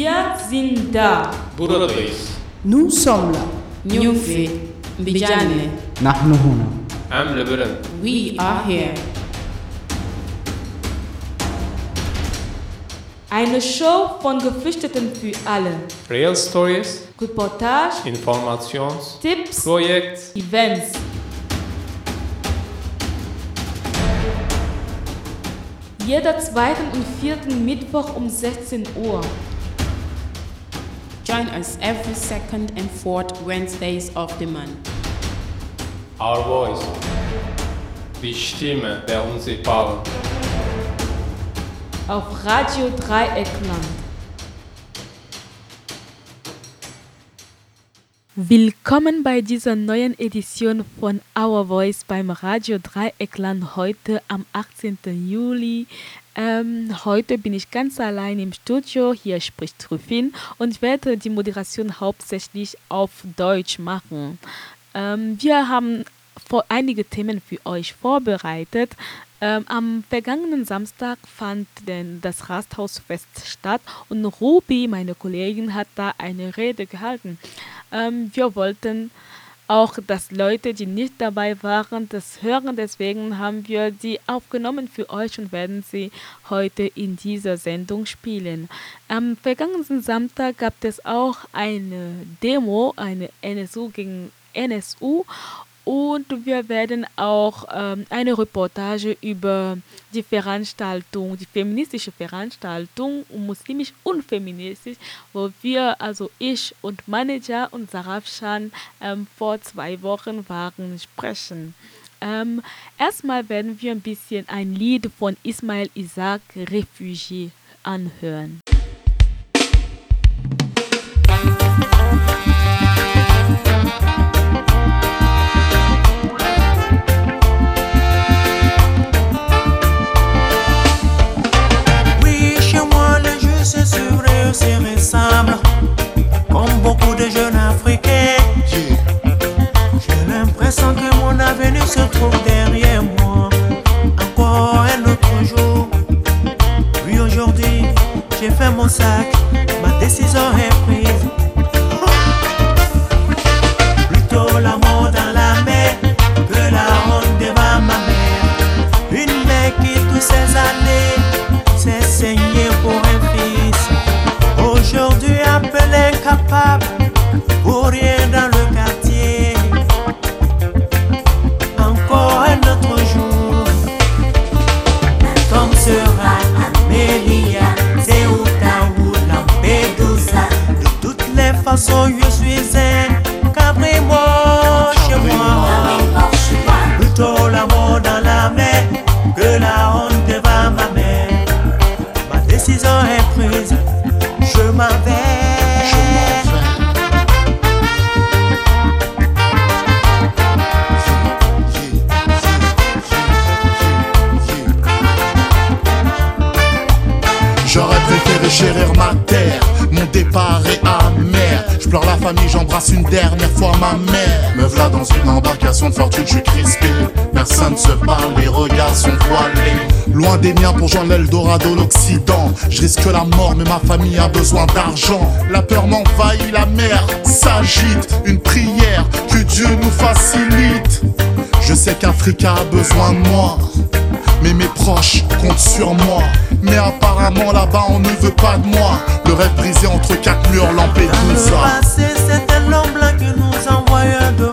Wir sind da. Burundis. Nous sommes là. Nyufi. Bijane. Nahnu huna. Amle Bülent. We are here. Eine Show von Geflüchteten für alle. Real Stories, Reportage, Informations, Tipps, Projekt, Events. Jeder zweiten und vierten Mittwoch um 16 Uhr. Join us every second and fourth Wednesdays of the month. Our Voice. Die Stimme der Unsichtbaren. Auf Radio Dreieckland. Willkommen bei dieser neuen Edition von Our Voice beim Radio Dreieckland heute am 18. Juli. Ähm, heute bin ich ganz allein im Studio. Hier spricht Rufin und werde die Moderation hauptsächlich auf Deutsch machen. Ähm, wir haben einige Themen für euch vorbereitet. Ähm, am vergangenen Samstag fand denn das Rasthausfest statt und Ruby, meine Kollegin, hat da eine Rede gehalten. Ähm, wir wollten auch, dass Leute, die nicht dabei waren, das hören. Deswegen haben wir die aufgenommen für euch und werden sie heute in dieser Sendung spielen. Am vergangenen Samstag gab es auch eine Demo, eine NSU gegen NSU und wir werden auch ähm, eine Reportage über die Veranstaltung, die feministische Veranstaltung, muslimisch und feministisch, wo wir, also ich und Manager und Sarafshan ähm, vor zwei Wochen waren, sprechen. Ähm, erstmal werden wir ein bisschen ein Lied von Ismail Isaac, Refugié, anhören. Se trouve derrière moi. Encore un autre jour. Oui, aujourd'hui, j'ai fait mon sac, ma décision est dans une embarcation de fortune, je suis crispé. Personne se parle, les regards sont voilés. Loin des miens pour joindre l'Eldorado, l'Occident. Je risque la mort, mais ma famille a besoin d'argent. La peur m'envahit, la mer s'agite. Une prière, que Dieu nous facilite. Je sais qu'Africa a besoin de moi. Mais mes proches comptent sur moi. Mais apparemment là-bas on ne veut pas de moi. Le rêve brisé entre quatre murs, Dans le Lampedusa. passé, c'est un homme blanc qui nous envoyait de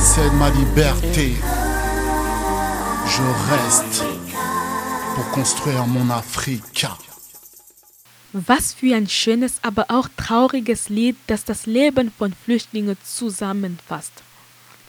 possède ma liberté. Je reste pour construire mon Afrika. Was für ein schönes, aber auch trauriges Lied, das das Leben von Flüchtlingen zusammenfasst.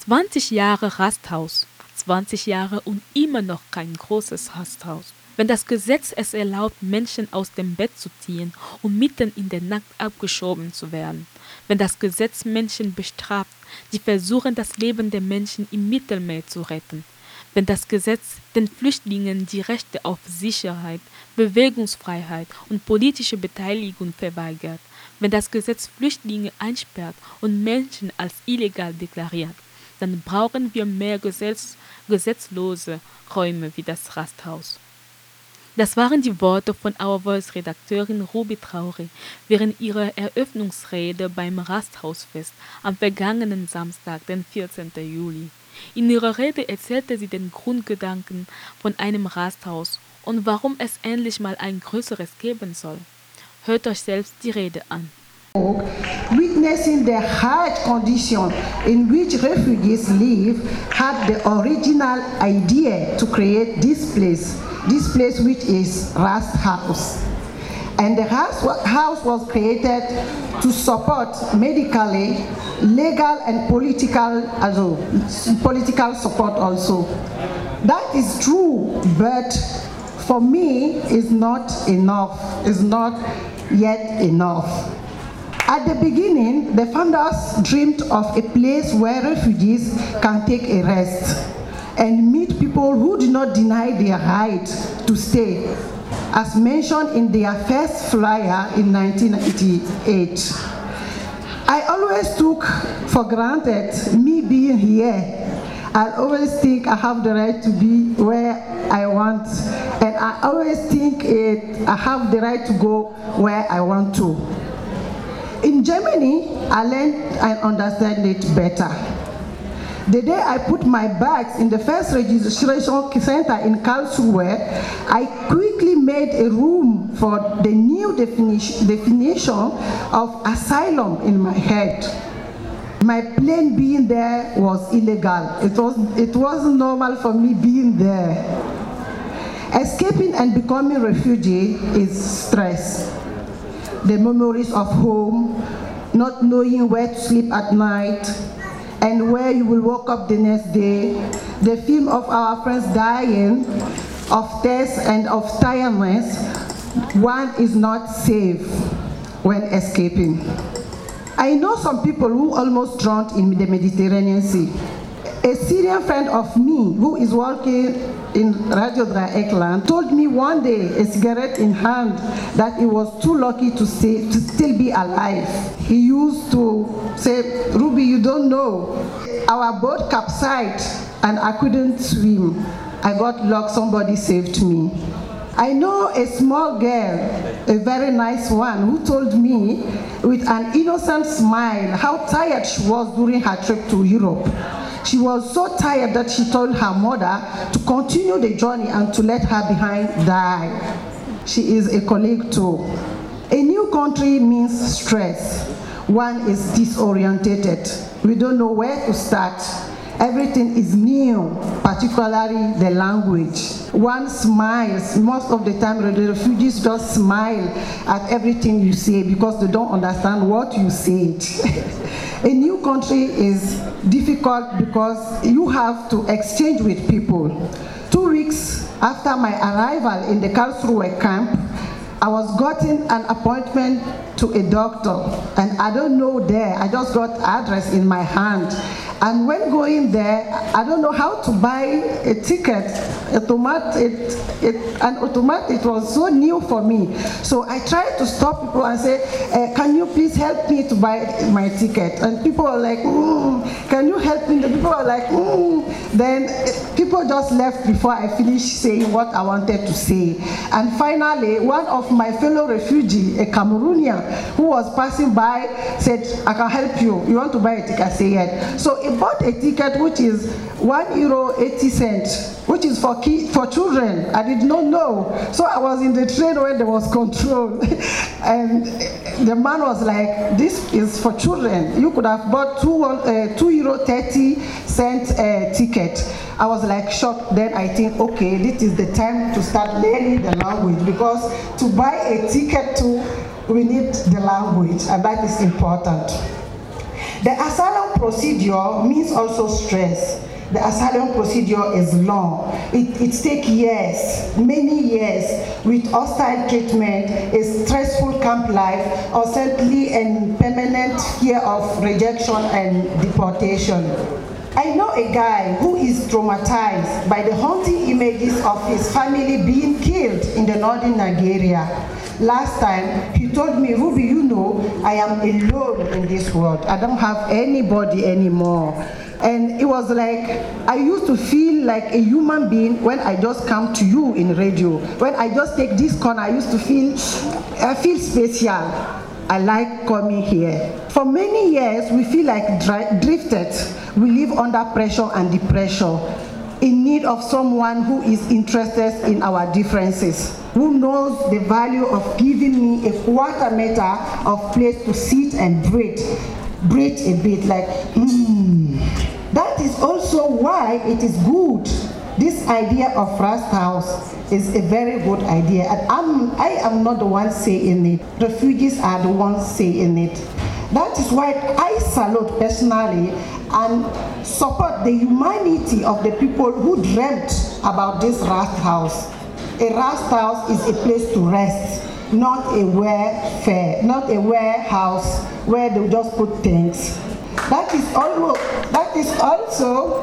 20 Jahre Rasthaus, 20 Jahre und immer noch kein großes Rasthaus. Wenn das Gesetz es erlaubt, Menschen aus dem Bett zu ziehen und mitten in der Nacht abgeschoben zu werden. Wenn das Gesetz Menschen bestraft, die versuchen, das Leben der Menschen im Mittelmeer zu retten. Wenn das Gesetz den Flüchtlingen die Rechte auf Sicherheit, Bewegungsfreiheit und politische Beteiligung verweigert. Wenn das Gesetz Flüchtlinge einsperrt und Menschen als illegal deklariert. Dann brauchen wir mehr Gesetz, gesetzlose Räume wie das Rasthaus. Das waren die Worte von Our Voice Redakteurin Ruby Trauri während ihrer Eröffnungsrede beim Rasthausfest am vergangenen Samstag, den 14. Juli. In ihrer Rede erzählte sie den Grundgedanken von einem Rasthaus und warum es endlich mal ein größeres geben soll. Hört euch selbst die Rede an. Witnessing the hard condition in which refugees live had the original idea to create this place, this place which is Rast House. And the house, house was created to support medically, legal and political, also political support also. That is true, but for me is not enough, is not yet enough. At the beginning, the founders dreamed of a place where refugees can take a rest and meet people who do not deny their right to stay, as mentioned in their first flyer in 1988. I always took for granted me being here. I always think I have the right to be where I want, and I always think it, I have the right to go where I want to. In Germany, I learned and understand it better. The day I put my bags in the first registration center in Karlsruhe, I quickly made a room for the new definition, definition of asylum in my head. My plane being there was illegal. It, was, it wasn't normal for me being there. Escaping and becoming refugee is stress the memories of home, not knowing where to sleep at night, and where you will wake up the next day, the film of our friends dying of thirst and of tiredness, one is not safe when escaping. I know some people who almost drowned in the Mediterranean Sea. A Syrian friend of me who is working in Radio Dreieckland told me one day, a cigarette in hand, that he was too lucky to, to still be alive. He used to say, Ruby, you don't know. Our boat capsized and I couldn't swim. I got locked, somebody saved me. I know a small girl, a very nice one, who told me with an innocent smile how tired she was during her trip to Europe. She was so tired that she told her mother to continue the journey and to let her behind die. She is a colleague too. A new country means stress. One is disorientated. We don't know where to start. Everything is new, particularly the language. One smiles, most of the time the refugees just smile at everything you say because they don't understand what you said. A new country is difficult because you have to exchange with people. Two weeks after my arrival in the Karlsruhe camp, I was gotten an appointment to a doctor and I don't know there, I just got address in my hand And when going there, I don't know how to buy a ticket. Automat, it, it, an automat, it was so new for me. So I tried to stop people and say, uh, can you please help me to buy my ticket? And people were like, mm, can you help me? The people were like, mm. Then eh, people just left before I finished saying what I wanted to say. And finally, one of my fellow refugee, a Cameroonian, who was passing by, said, I can help you. You want to buy a ticket? I say. So bought a ticket which is one euro eighty cents, which is for ki- for children. I did not know. So I was in the train when there was control, and the man was like, "This is for children. You could have bought two uh, two euro thirty cent uh, ticket." I was like shocked. Then I think, okay, this is the time to start learning the language because to buy a ticket to, we need the language, and that is important. The asylum procedure means also stress. The asylum procedure is long. It, it takes years, many years, with hostile treatment, a stressful camp life, or certainly a permanent fear of rejection and deportation. I know a guy who is traumatized by the haunting images of his family being killed in the northern Nigeria. Last time, he told me, Ruby, you know, I am alone in this world. I don't have anybody anymore. And it was like, I used to feel like a human being when I just come to you in radio. When I just take this corner, I used to feel, I feel special. I like coming here. For many years, we feel like dri- drifted. We live under pressure and depression, in need of someone who is interested in our differences, who knows the value of giving me a quarter meter of place to sit and breathe, breathe a bit, like, hmm. That is also why it is good. This idea of Rast House is a very good idea. And I'm, I am not the one saying it. Refugees are the ones saying it. That is why I salute personally and support the humanity of the people who dreamt about this Rast House. A rest House is a place to rest, not a warefare, not a warehouse where they just put things. That is also, that is also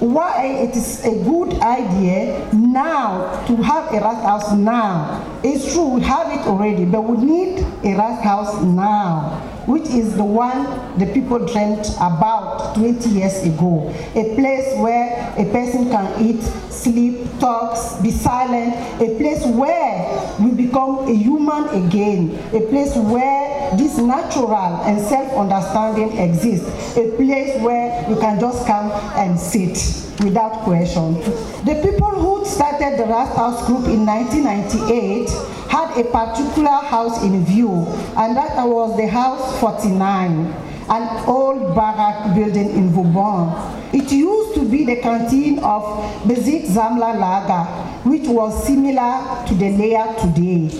why it is a good idea now to have a rest house now. It's true, we have it already, but we need a rest house now, which is the one the people dreamt about 20 years ago. A place where a person can eat, sleep, talk, be silent, a place where we become a human again, a place where this natural and self-understanding exists, a place where you can just come and sit without question. The people who started the Rast House Group in 1998 had a particular house in view, and that was the House 49, an old barrack building in Vauban. It used to be the canteen of Bezit Zamla Lager, which was similar to the LEA today.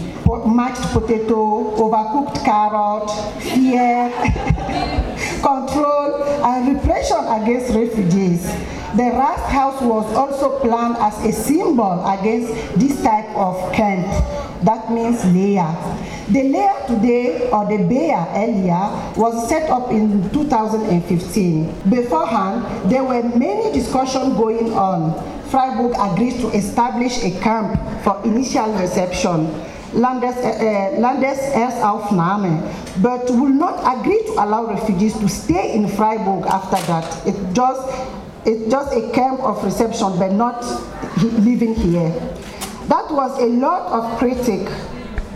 Mashed potato, overcooked carrot, fear, control, and repression against refugees. The Rast House was also planned as a symbol against this type of camp. That means LEA. The LEA today, or the BEA earlier, was set up in 2015. Beforehand, there were many discussions going on. Freiburg agreed to establish a camp for initial reception. Landes, uh, Landeserstaufnahme, but will not agree to allow refugees to stay in Freiburg after that. It just, it's just a camp of reception, but not living here. That was a lot of critique.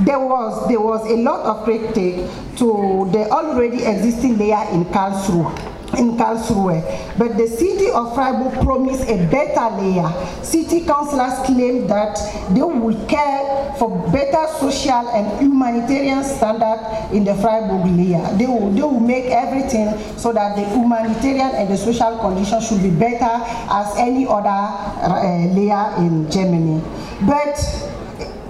There was, there was a lot of critique to the already existing LEA in Karlsruhe in Karlsruhe. But the city of Freiburg promised a better LEA. City councillors claimed that they will care for better social and humanitarian standard in the Freiburg LEA. They will, they will make everything so that the humanitarian and the social conditions should be better as any other uh, LEA in Germany. But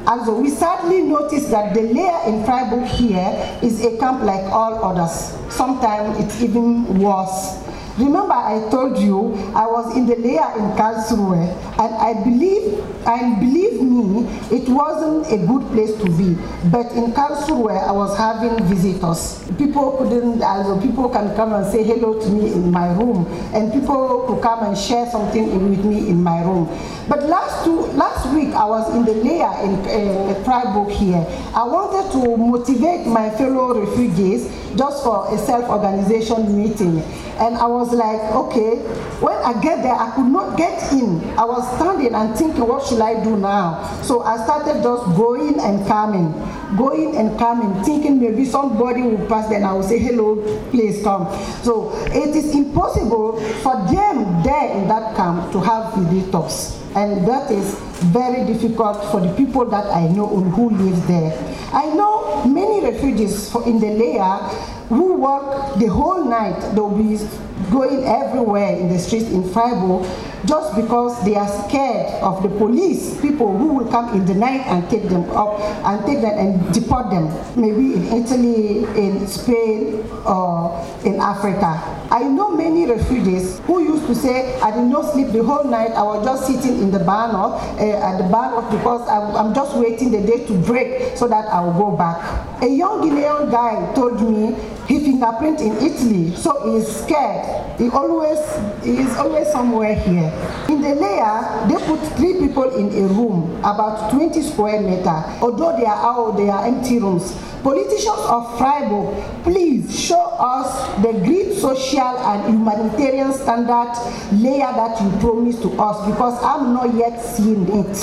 also, we sadly notice that the LEA in Freiburg here is a camp like all others. Sometimes it's even worse. Remember, I told you I was in the LEA in Karlsruhe, and I believe, and believe me, it wasn't a good place to be. But in Karlsruhe, I was having visitors. People couldn't, also people can come and say hello to me in my room, and people could come and share something with me in my room. But last two, last week, I was in the LEA in uh, Freiburg here. I wanted to motivate my fellow refugees just for a self-organization meeting. And I was like, okay, when I get there, I could not get in. I was standing and thinking, what should I do now? So I started just going and coming, going and coming, thinking maybe somebody will pass, then I will say, hello, please come. So it is impossible for them there in that camp to have visitors. And that is very difficult for the people that I know who live there. I know many refugees in the LEA who work the whole night. They'll be going everywhere in the streets in Freiburg just because they are scared of the police, people who will come in the night and take them up and take them and deport them, maybe in Italy, in Spain, or in Africa. I know many refugees who used to say, I did not sleep the whole night, I was just sitting in the bahnhof, uh, at the bahnhof because I'm, I'm just waiting the day to break so that I will go back. A young Ghanaian guy told me he fingerprint in Italy, so he's scared. He always he is always somewhere here. In the LEA, they put three people in a room, about 20 square meter. Although they are out, they are empty rooms. Politicians of Freiburg, please show us the great social and humanitarian standard LEA that you promised to us because I'm not yet seeing it.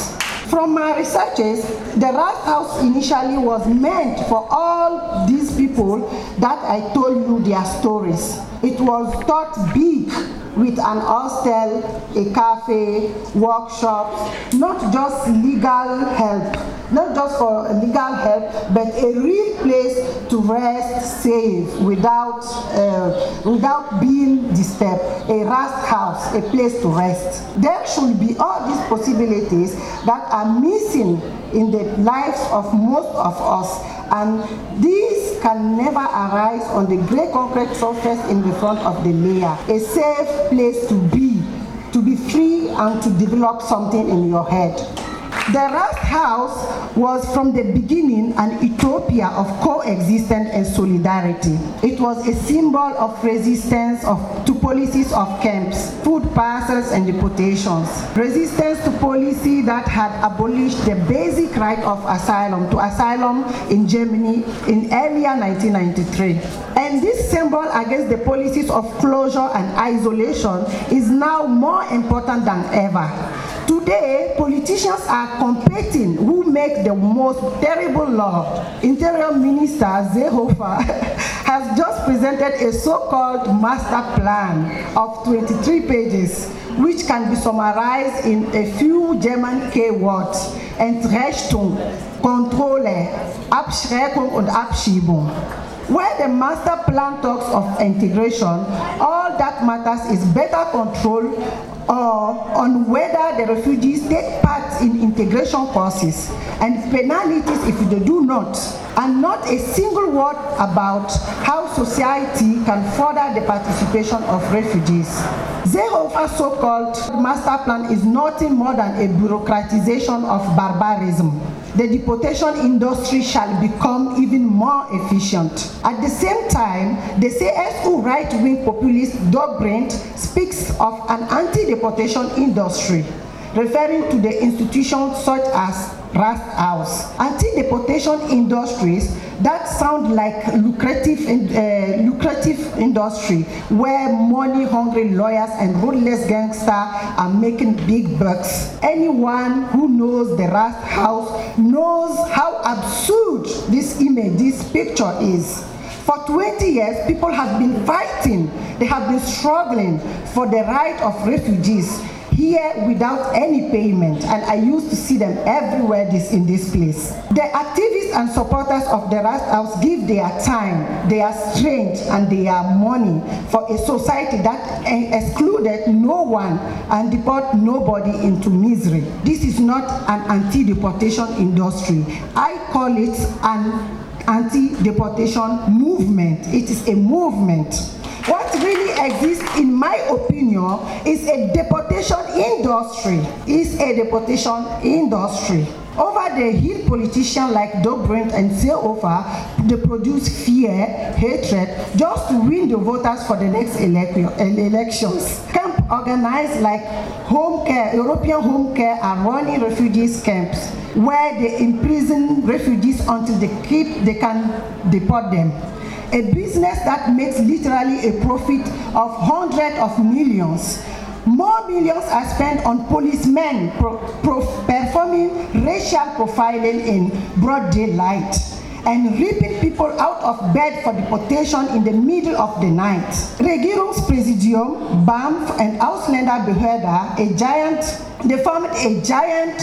From my researches, the House initially was meant for all these people that I told you their stories. It was thought big with an hostel, a cafe, workshops, not just legal help, not just for legal help, but a real place to rest safe without, uh, without being disturbed, a rest house, a place to rest. There should be all these possibilities that are missing in the lives of most of us and these can never arise on the grey concrete surface in the front of the LEA. A safe place to be, to be free and to develop something in your head. The Rast House was from the beginning an utopia of coexistence and solidarity. It was a symbol of resistance of, to policies of camps, food parcels and deportations. Resistance to policy that had abolished the basic right of asylum to asylum in Germany in earlier 1993. And this symbol against the policies of closure and isolation is now more important than ever. Today, politicians are competing who make the most terrible law. Interior Minister Seehofer has just presented a so-called master plan of 23 pages, which can be summarized in a few German K-words: Entrechtung, Kontrolle, Abschreckung und Abschiebung. Where the master plan talks of integration, all that matters is better control or on whether the refugees take part in integration courses and penalties if they do not, and not a single word about how society can further the participation of refugees. Seehofer's so-called master plan is nothing more than a bureaucratization of barbarism. The deportation industry shall become even more efficient. At the same time, the CSU right-wing populist Doug Brent speaks of an anti-deportation industry, referring to the institutions such as Rast House. Anti-deportation industries that sound like lucrative, uh, lucrative industry where money-hungry lawyers and ruthless gangsters are making big bucks. Anyone who knows the Rast House knows how absurd this image, this picture is. For 20 years, people have been fighting, they have been struggling for the right of refugees here without any payment and I used to see them everywhere this in this place. The activists and supporters of the Rast House give their time, their strength and their money for a society that excluded no one and deport nobody into misery. This is not an anti-deportation industry. I call it an anti-deportation movement. It is a movement. What really exists, in my opinion, is a deportation industry. Is a deportation industry. Over the hill politicians like Dobrindt and Seehofer, they produce fear, hatred, just to win the voters for the next elec- elections. Camp organized like home care, European home care are running refugees camps where they imprison refugees until they keep they can deport them. A business that makes literally a profit of hundreds of millions. More millions are spent on policemen pro- performing racial profiling in broad daylight and ripping people out of bed for deportation in the middle of the night. Regierungspräsidium, BAMF, and Ausländerbehörde, a giant, they formed a giant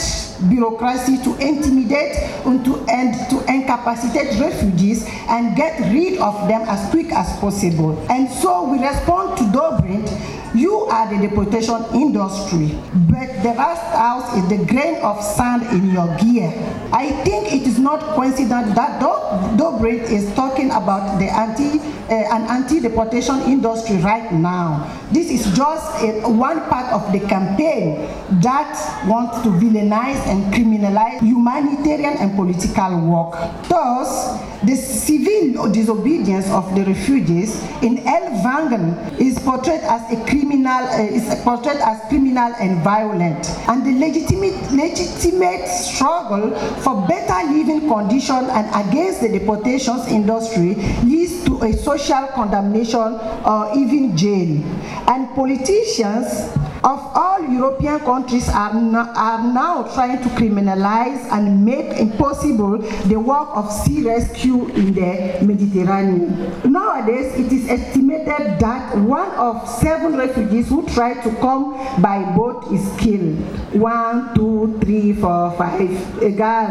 bureaucracy to intimidate and to, and to incapacitate refugees and get rid of them as quick as possible. And so we respond to Dobrindt, you are the deportation industry, but the rest house is the grain of sand in your gear. I think it is not coincident that Do- Dobrindt is talking about the anti, an anti-deportation industry right now. This is just a, one part of the campaign that wants to villainize and criminalize humanitarian and political work. Thus, the civil disobedience of the refugees in El Vangen is portrayed as a criminal, uh, is portrayed as criminal and violent, and the legitimate, legitimate struggle for better living conditions and against the deportations industry leads to a social condemnation or even jail. And politicians of all European countries are, no, are now trying to criminalize and make impossible the work of sea rescue in the Mediterranean. Nowadays, it is estimated that one of seven refugees who try to come by boat is killed. One, two, three, four, five, A egal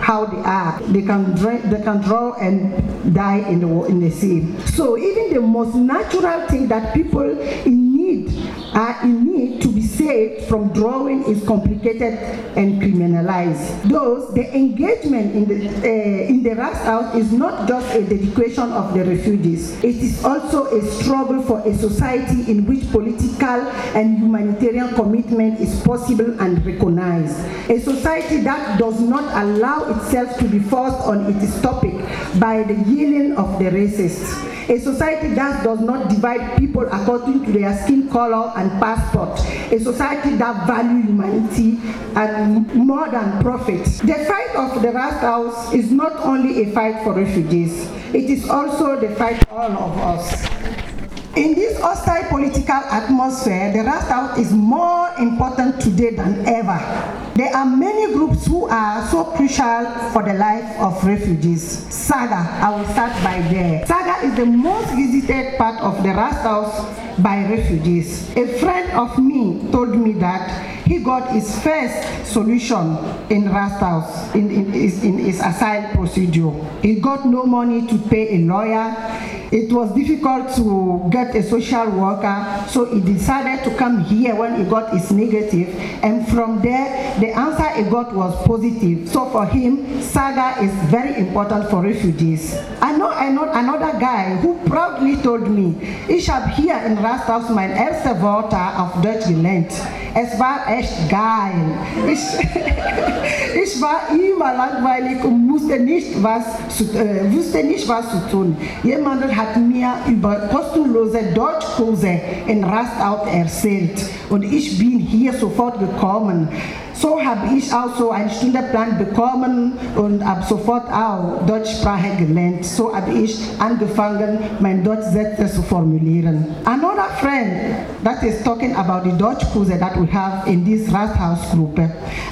how they are, they can, dra- they can draw and die in the, in the sea. So even the most natural thing that people in need are in need to be saved from drawing is complicated and criminalized. Thus, the engagement in the uh, in the Rast House is not just a dedication of the refugees. It is also a struggle for a society in which political and humanitarian commitment is possible and recognized. A society that does not allow itself to be forced on its topic by the yelling of the racists. A society that does not divide people according to their skin color and passport. A society that values humanity and more than profit. The fight of the House is not only a fight for refugees, it is also the fight all of us. In this hostile political atmosphere, the House is more important today than ever. There are many groups who are so crucial for the life of refugees. Saga, I will start by there. Saga is the most visited part of the Rast House by refugees. A friend of me told me that he got his first solution in Rast House in, in, his, in his asylum procedure. He got no money to pay a lawyer. It was difficult to get a social worker, so he decided to come here when he got his negative. negative, and from there, the answer he got was positive. So for him, Saga is very important for refugees. I know, I know another guy who proudly told me, ich hier in Rasthaus mein erste Worte auf Deutsch gelernt. Es war echt geil. Ich, ich war immer langweilig und wusste nicht, was zu, äh, wusste nicht, was zu tun. Jemand hat mir über kostenlose Deutschkurse in Rastaut erzählt und ich bin hier sofort gekommen. So habe ich auch so einen Stundenplan bekommen und ab sofort auch Deutschsprache gelernt. So habe ich angefangen, mein Deutschsätze zu formulieren. Another friend that is talking about the Dutch kurse that we have in this Rasthaus group.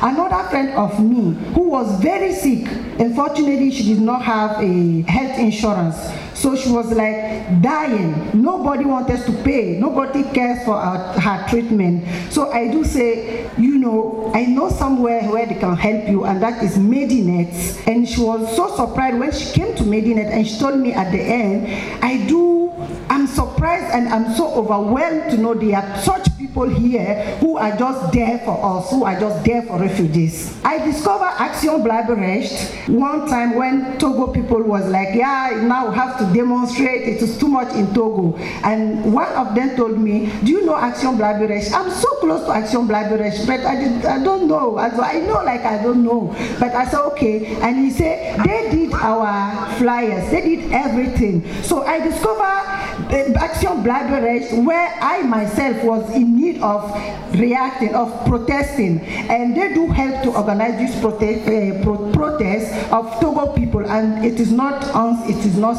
Another friend of me who was very sick. Unfortunately, she did not have a health insurance. So she was like dying. Nobody wanted to pay. Nobody cares for her, her treatment. So I do say, you know, I know somewhere where they can help you, and that is Medinet. And she was so surprised when she came to Medinet, and she told me at the end, I do. I'm surprised and I'm so overwhelmed to know they are such people here who are just there for us, who are just there for refugees. I discovered Action Bleiberecht one time when Togo people was like, yeah, now we have to demonstrate, it is too much in Togo. And one of them told me, do you know Action Bleiberecht? I'm so close to Action Bleiberecht, but I, did, I don't know. I know like I don't know. But I said, okay. And he said, they did our flyers, they did everything. So I discovered Action Bleiberecht where I myself was in need of reacting, of protesting. And they do help to organize this protest, uh, pro- protest of Togo people. And it is not once, it is not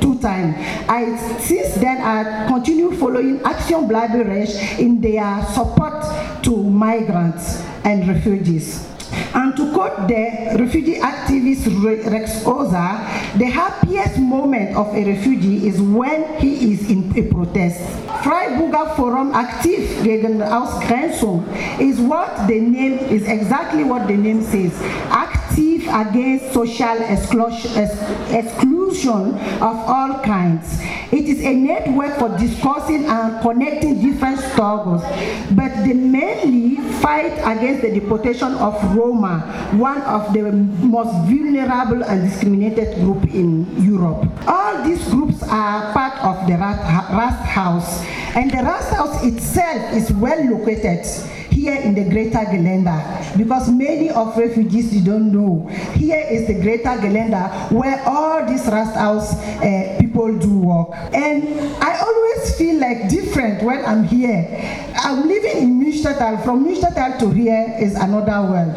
two times. I, since then, I continue following Action Bleiberecht in their support to migrants and refugees. And to quote the refugee activist Rex Osa, the happiest moment of a refugee is when he is in a protest. Freiburger Forum Aktiv gegen Ausgrenzung is what the name is exactly what the name says. Active against social exclusion of all kinds. It is a network for discussing and connecting different struggles, but they mainly fight against the deportation of Roma, one of the most vulnerable and discriminated group in Europe. All these groups are part of the Rast House, and the Rast House itself is well located here in the Grether Gelände because many of refugees you don't know. Here is the Grether Gelände where all these Rast House uh, people do work. And I always feel like different when I'm here. I'm living in Münstertal. From Münstertal to here is another world.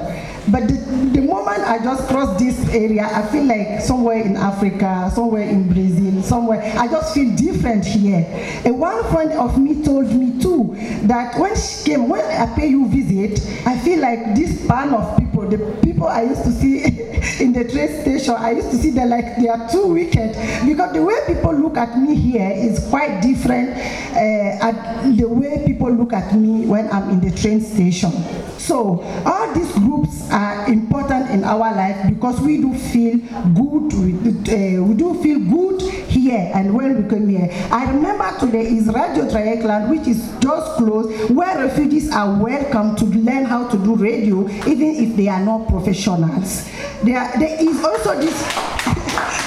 But the, the moment I just cross this area, I feel like somewhere in Africa, somewhere in Brazil, somewhere. I just feel different here. And one friend of me told me too that when she came, when I pay you visit, I feel like this band of people, the people I used to see in the train station, I used to see them like they are too wicked because the way people look at me here is quite different uh, at the way people look at me when I'm in the train station. So all these groups are important in our life because we do feel good. Uh, we do feel good here and when we came here. I remember today is Radio Dreieckland, which is just close, where refugees are welcome to learn how to do radio, even if they are not professionals. There, there is also this.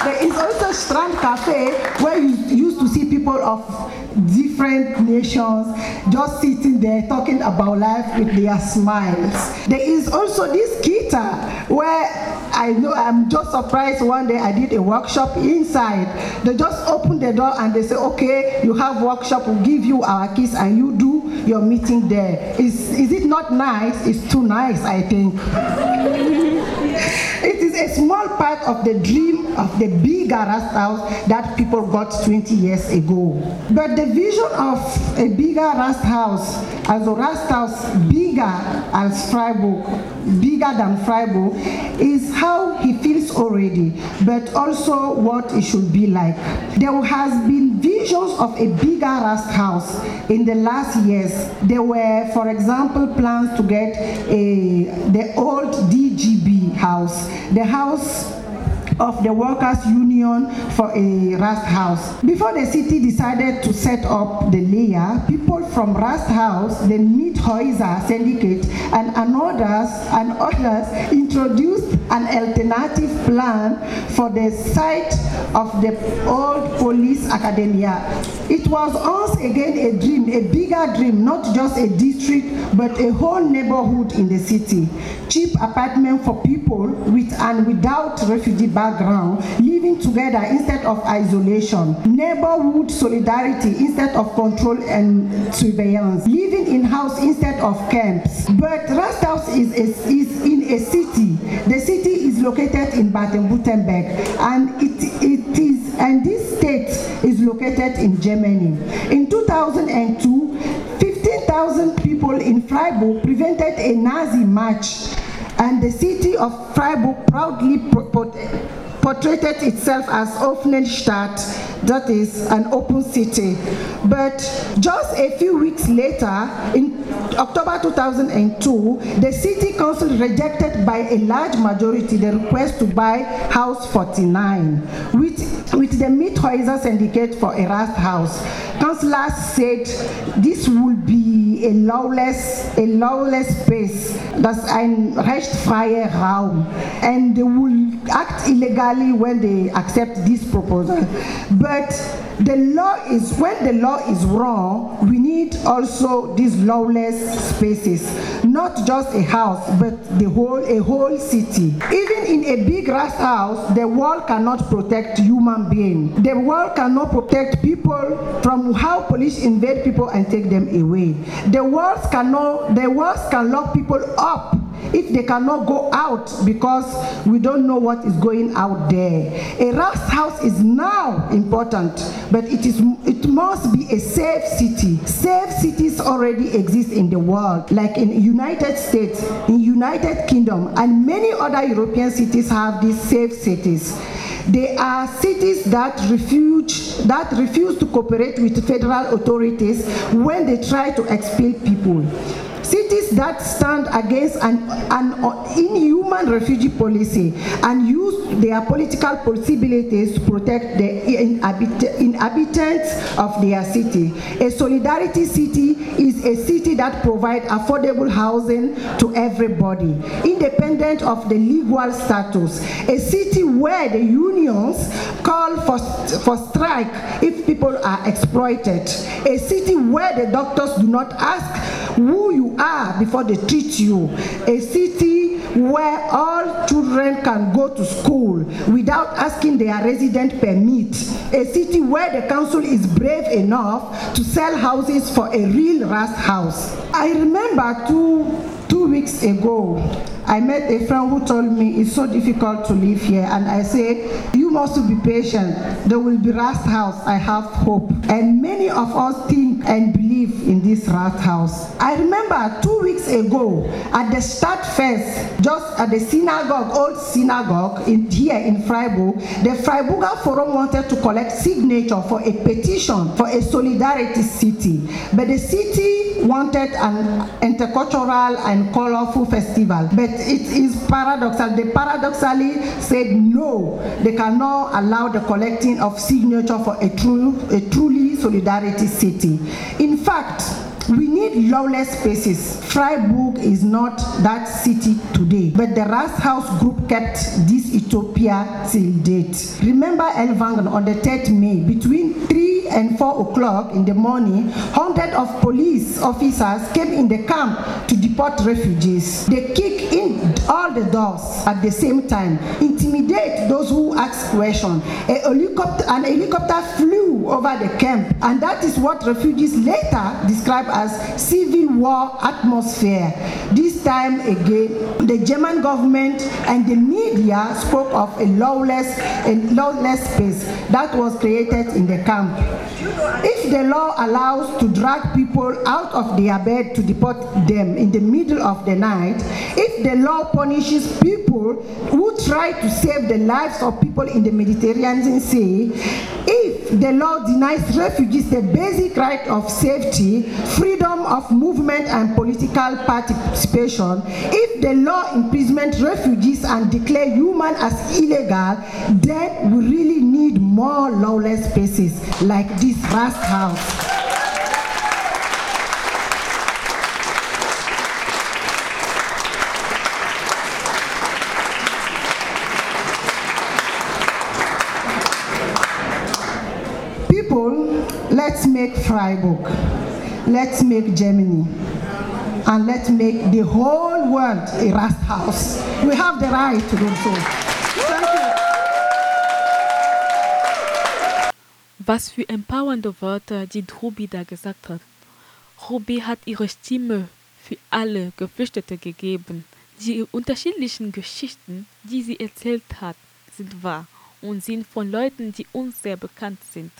there is also Strand Cafe where you used to see people of different nations just sitting there talking about life with their smiles. There is also this kita where I know I'm just surprised one day I did a workshop inside. They just open the door and they say, okay, you have workshop, we'll give you our keys and you do your meeting there. Is, is it not nice? It's too nice, I think. it is a small part of the dream of the bigger House that people got 20 years ago. But the vision of a bigger Rast House, as a Rast House bigger as Freiburg, bigger than Freiburg, is how he feels already, but also what it should be like. There has been visions of a bigger Rast House in the last years. There were, for example, plans to get a, the old DGB house, the house of the workers union for a Rast house. Before the city decided to set up the LEA, people from Rast house, the Mietshäuser syndicate and others and others introduced an alternative plan for the site of the old police academia. It was once again a dream, a bigger dream, not just a district, but a whole neighborhood in the city. Cheap apartment for people with and without refugee background, living together instead of isolation. Neighborhood solidarity instead of control and surveillance. Living in house instead of camps. But Rast House is, is in a city. The city is located in Baden-Württemberg and it, it is and this state is located in Germany. In 2002, 15,000 people in Freiburg prevented a Nazi march and the city of Freiburg proudly portrayed itself as Offenstadt, that is an open city. But just a few weeks later, in October 2002, the city council rejected by a large majority the request to buy House 49, with, with the Mietshäuser syndicate for a Rast house. Councillors said this would be a lawless, a lawless space. Das ein rechtsfreier Raum. And they will act illegally when they accept this proposal. But the law is, when the law is wrong, we need also these lawless spaces. Not just a house, but the whole, a whole city. Even in a big grass house, the wall cannot protect human being. The wall cannot protect people from how police invade people and take them away. The walls cannot, the walls can lock people up if they cannot go out because we don't know what is going out there. A rest house is now important, but it is it must be a safe city. Safe cities already exist in the world, like in United States, in United Kingdom, and many other European cities have these safe cities. They are cities that refuse, that refuse to cooperate with federal authorities when they try to expel people. Cities that stand against an, an inhuman refugee policy and use their political possibilities to protect the inhabit inhabitants of their city. A solidarity city is a city that provides affordable housing to everybody, independent of the legal status. A city where the unions call for, for strike if people are exploited. A city where the doctors do not ask who you are before they treat you. A city where all children can go to school without asking their resident permit. A city where the council is brave enough to sell houses for a real Rast House. I remember two, two weeks ago, I met a friend who told me it's so difficult to live here, and I said, You must be patient. There will be Rast House. I have hope. And many of us think and believe in this Rast House. I remember two weeks ago at the start fest, just at the synagogue, old synagogue in here in Freiburg, the Freiburger Forum wanted to collect signature for a petition for a solidarity city. But the city wanted an intercultural and colorful festival. But it is paradoxal. They paradoxally said no, they cannot allow the collecting of signature for a true, a truly solidarity city. In fact, we need lawless spaces. Freiburg is not that city today, but the Rast House group kept this utopia till date. Remember Ellwangen on the 3rd May, between 3 and 4 o'clock in the morning, hundreds of police officers came in the camp to deport refugees. They kick in all the doors at the same time, intimidate those who ask questions. A helicopter, an helicopter flew over the camp, and that is what refugees later described as civil war atmosphere. This time again, the German government and the media spoke of a lawless, a lawless space that was created in the camp. If the law allows to drag people out of their bed to deport them in the middle of the night, if the law punishes people who try to save the lives of people in the Mediterranean Sea, if the law denies refugees the basic right of safety, freedom of movement and political participation, if the law imprisons refugees and declare human as illegal, then we really need more lawless spaces like this Rast House. People, let's make Freiburg, let's make Germany, and let's make the whole world a Rast House. We have the right to do so. Was für empowernde Worte die Ruby da gesagt hat. Ruby hat ihre Stimme für alle Geflüchtete gegeben. Die unterschiedlichen Geschichten, die sie erzählt hat, sind wahr und sind von Leuten, die uns sehr bekannt sind.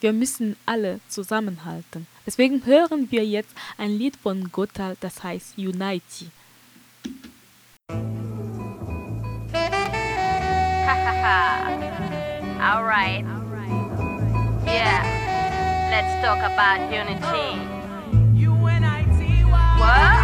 Wir müssen alle zusammenhalten. Deswegen hören wir jetzt ein Lied von Gotthard, das heißt Unity. All right. Yeah. Let's talk about unity. What?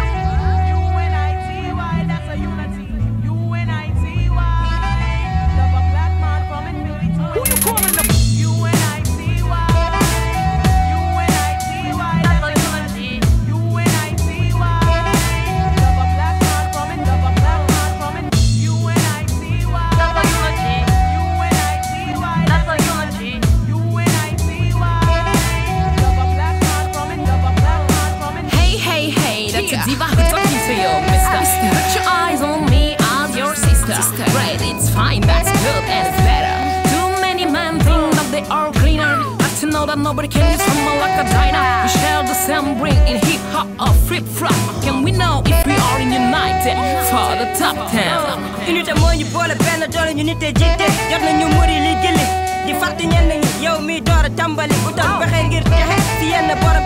Know that nobody can use. Someone like a diner. We share the same brain in hip hop or flip flop. Can we know if we are united? For the top 10? unité moo ñu boole benn doole ñu nite jiite jot nañu muri li gilli di fàtte ñenn ñi yow mi door a tàmbali utal pexe ngir texe si yenn borom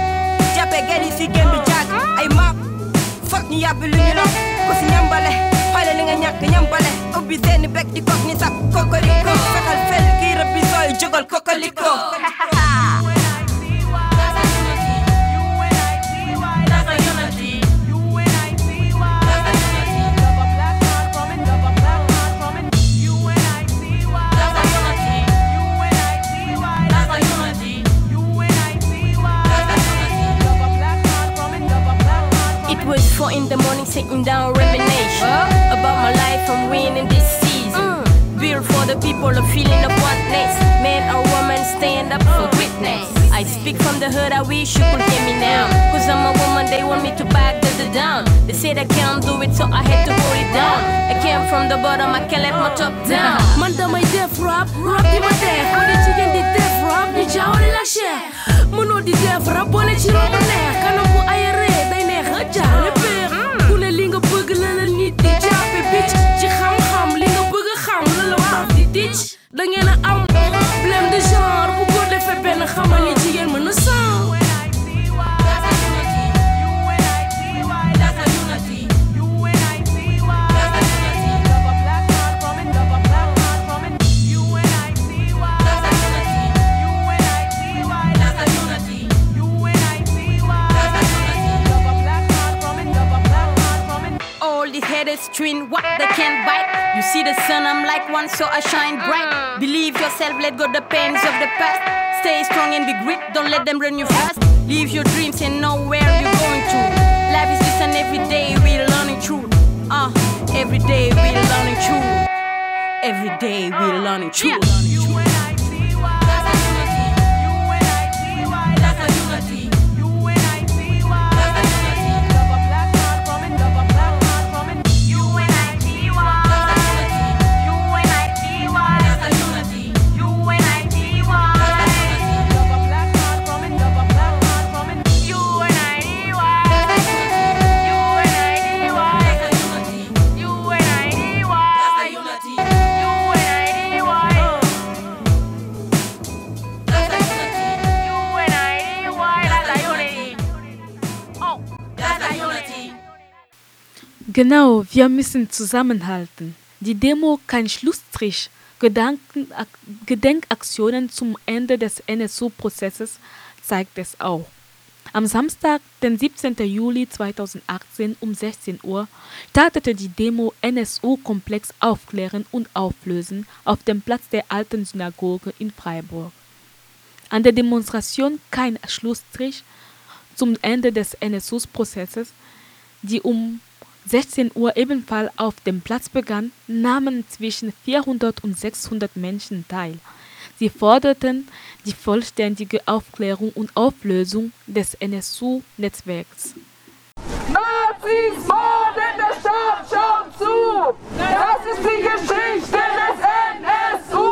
jàppe gen yi si gën bi jaag ay maap foog ñu yàbbi lu ñu la ku si ñambale xoole li nga ñàkk ñambale ubbi seeni bek di kok ni sax kokoriko fexal fel Genau, wir müssen zusammenhalten. Die Demo kein Schlussstrich. Gedenkaktionen zum Ende des NSU-Prozesses zeigt es auch. Am Samstag, den 17. Juli 2018 um 16 Uhr startete die Demo NSU-Komplex aufklären und auflösen auf dem Platz der alten Synagoge in Freiburg. An der Demonstration kein Schlussstrich zum Ende des NSU-Prozesses, die um 16 Uhr ebenfalls auf dem Platz begann, nahmen zwischen 400 und 600 Menschen teil. Sie forderten die vollständige Aufklärung und Auflösung des NSU-Netzwerks. Nazis morden der Staat schaut zu! Das ist die Geschichte des NSU!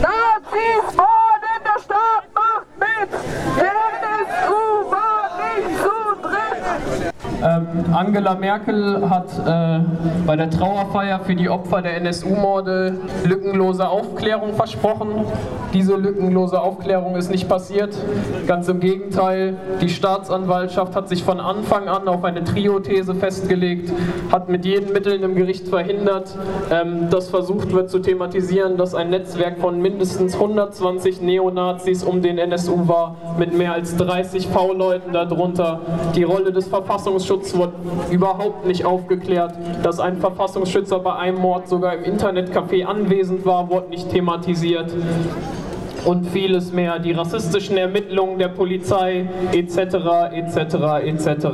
Nazis morden der Staat macht mit! Der NSU war nicht zu dritt! Ähm, Angela Merkel hat äh, bei der Trauerfeier für die Opfer der NSU-Morde lückenlose Aufklärung versprochen. Diese lückenlose Aufklärung ist nicht passiert. Ganz im Gegenteil, die Staatsanwaltschaft hat sich von Anfang an auf eine Trio-These festgelegt, hat mit jeden Mitteln im Gericht verhindert, ähm, dass versucht wird zu thematisieren, dass ein Netzwerk von mindestens 120 Neonazis um den NSU war, mit mehr als 30 V-Leuten darunter. Die Rolle des Verfassungsschutzes wurde überhaupt nicht aufgeklärt. Dass ein Verfassungsschützer bei einem Mord sogar im Internetcafé anwesend war, wurde nicht thematisiert und vieles mehr, die rassistischen Ermittlungen der Polizei etc. etc. etc.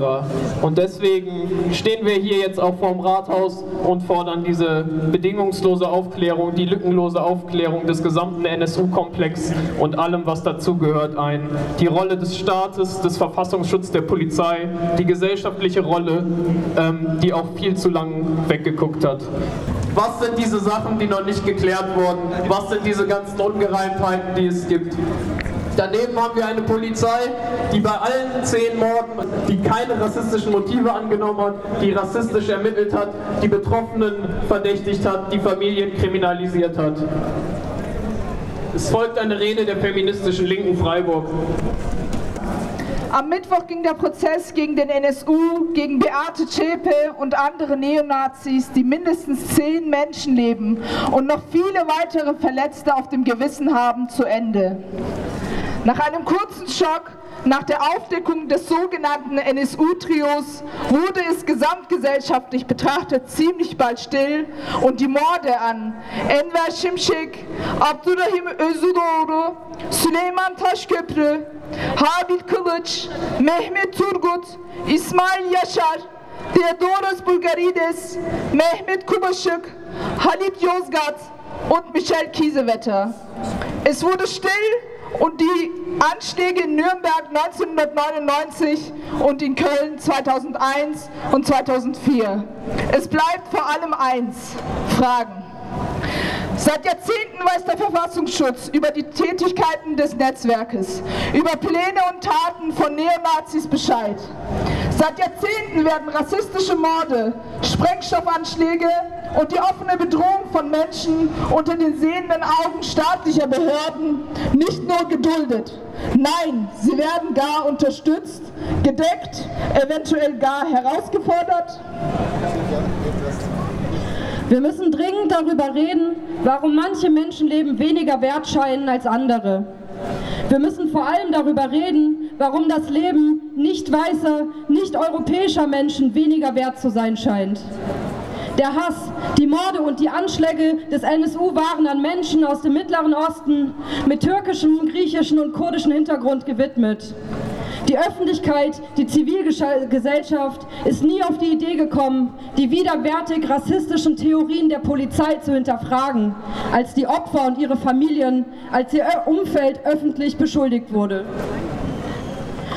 Und deswegen stehen wir hier jetzt auch vorm Rathaus und fordern diese bedingungslose Aufklärung, die lückenlose Aufklärung des gesamten NSU-Komplex und allem, was dazugehört, ein. Die Rolle des Staates, des Verfassungsschutzes, der Polizei, die gesellschaftliche Rolle, ähm, die auch viel zu lang weggeguckt hat. Was sind diese Sachen, die noch nicht geklärt wurden? Was sind diese ganzen Ungereimtheiten, die es gibt? Daneben haben wir eine Polizei, die bei allen zehn Morden, die keine rassistischen Motive angenommen hat, die rassistisch ermittelt hat, die Betroffenen verdächtigt hat, die Familien kriminalisiert hat. Es folgt eine Rede der feministischen Linken Freiburg. Am Mittwoch ging der Prozess gegen den NSU, gegen Beate Zschäpe und andere Neonazis, die mindestens zehn Menschenleben und noch viele weitere Verletzte auf dem Gewissen haben, zu Ende. Nach einem kurzen Schock nach der Aufdeckung des sogenannten NSU-Trios wurde es gesamtgesellschaftlich betrachtet ziemlich bald still und die Morde an Enver Şimşek, Abdurrahim Özüdoğru, Süleyman Taşköprü, Habil Kılıç, Mehmet Turgut, İsmail Yaşar, Theodoros Bulgarides, Mehmet Kubaschuk, Halit Yozgat und Michel Kiesewetter. Es wurde still und die Anschläge in Nürnberg 1999 und in Köln 2001 und 2004. Es bleibt vor allem eins, Fragen. Seit Jahrzehnten weiß der Verfassungsschutz über die Tätigkeiten des Netzwerkes, über Pläne und Taten von Neonazis Bescheid. Seit Jahrzehnten werden rassistische Morde, Sprengstoffanschläge und die offene Bedrohung von Menschen unter den sehenden Augen staatlicher Behörden nicht nur geduldet. Nein, sie werden gar unterstützt, gedeckt, eventuell gar herausgefordert. Wir müssen dringend darüber reden, warum manche Menschenleben weniger wert scheinen als andere. Wir müssen vor allem darüber reden, warum das Leben nicht weißer, nicht europäischer Menschen weniger wert zu sein scheint. Der Hass, die Morde und die Anschläge des NSU waren an Menschen aus dem Mittleren Osten mit türkischem, griechischen und kurdischem Hintergrund gewidmet. Die Öffentlichkeit, die Zivilgesellschaft ist nie auf die Idee gekommen, die widerwärtig rassistischen Theorien der Polizei zu hinterfragen, als die Opfer und ihre Familien, als ihr Umfeld öffentlich beschuldigt wurde.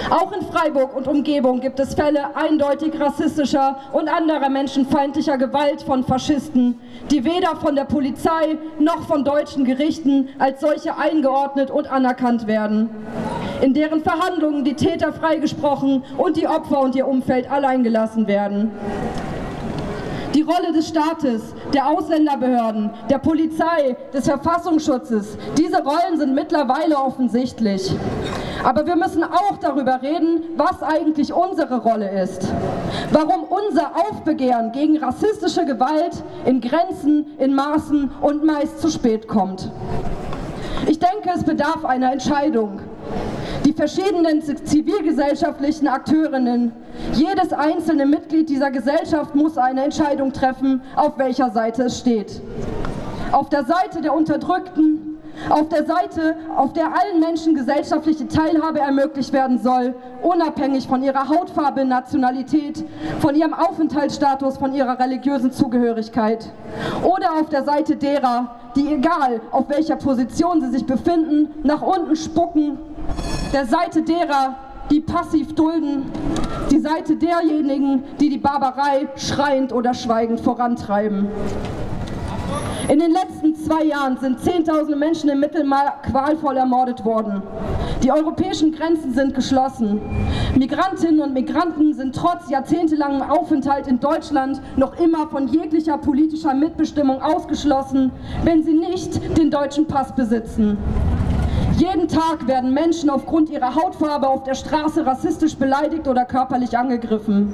Auch in Freiburg und Umgebung gibt es Fälle eindeutig rassistischer und anderer menschenfeindlicher Gewalt von Faschisten, die weder von der Polizei noch von deutschen Gerichten als solche eingeordnet und anerkannt werden. In deren Verhandlungen die Täter freigesprochen und die Opfer und ihr Umfeld alleingelassen werden. Die Rolle des Staates, der Ausländerbehörden, der Polizei, des Verfassungsschutzes, diese Rollen sind mittlerweile offensichtlich. Aber wir müssen auch darüber reden, was eigentlich unsere Rolle ist. Warum unser Aufbegehren gegen rassistische Gewalt in Grenzen, in Maßen und meist zu spät kommt. Ich denke, es bedarf einer Entscheidung. Die verschiedenen zivilgesellschaftlichen Akteurinnen, jedes einzelne Mitglied dieser Gesellschaft muss eine Entscheidung treffen, auf welcher Seite es steht. Auf der Seite der Unterdrückten, auf der Seite, auf der allen Menschen gesellschaftliche Teilhabe ermöglicht werden soll, unabhängig von ihrer Hautfarbe, Nationalität, von ihrem Aufenthaltsstatus, von ihrer religiösen Zugehörigkeit. Oder auf der Seite derer, die egal auf welcher Position sie sich befinden, nach unten spucken, der Seite derer, die passiv dulden, die Seite derjenigen, die die Barbarei schreiend oder schweigend vorantreiben. In den letzten zwei Jahren sind Zehntausende Menschen im Mittelmeer qualvoll ermordet worden. Die europäischen Grenzen sind geschlossen. Migrantinnen und Migranten sind trotz jahrzehntelangem Aufenthalt in Deutschland noch immer von jeglicher politischer Mitbestimmung ausgeschlossen, wenn sie nicht den deutschen Pass besitzen. Jeden Tag werden Menschen aufgrund ihrer Hautfarbe auf der Straße rassistisch beleidigt oder körperlich angegriffen.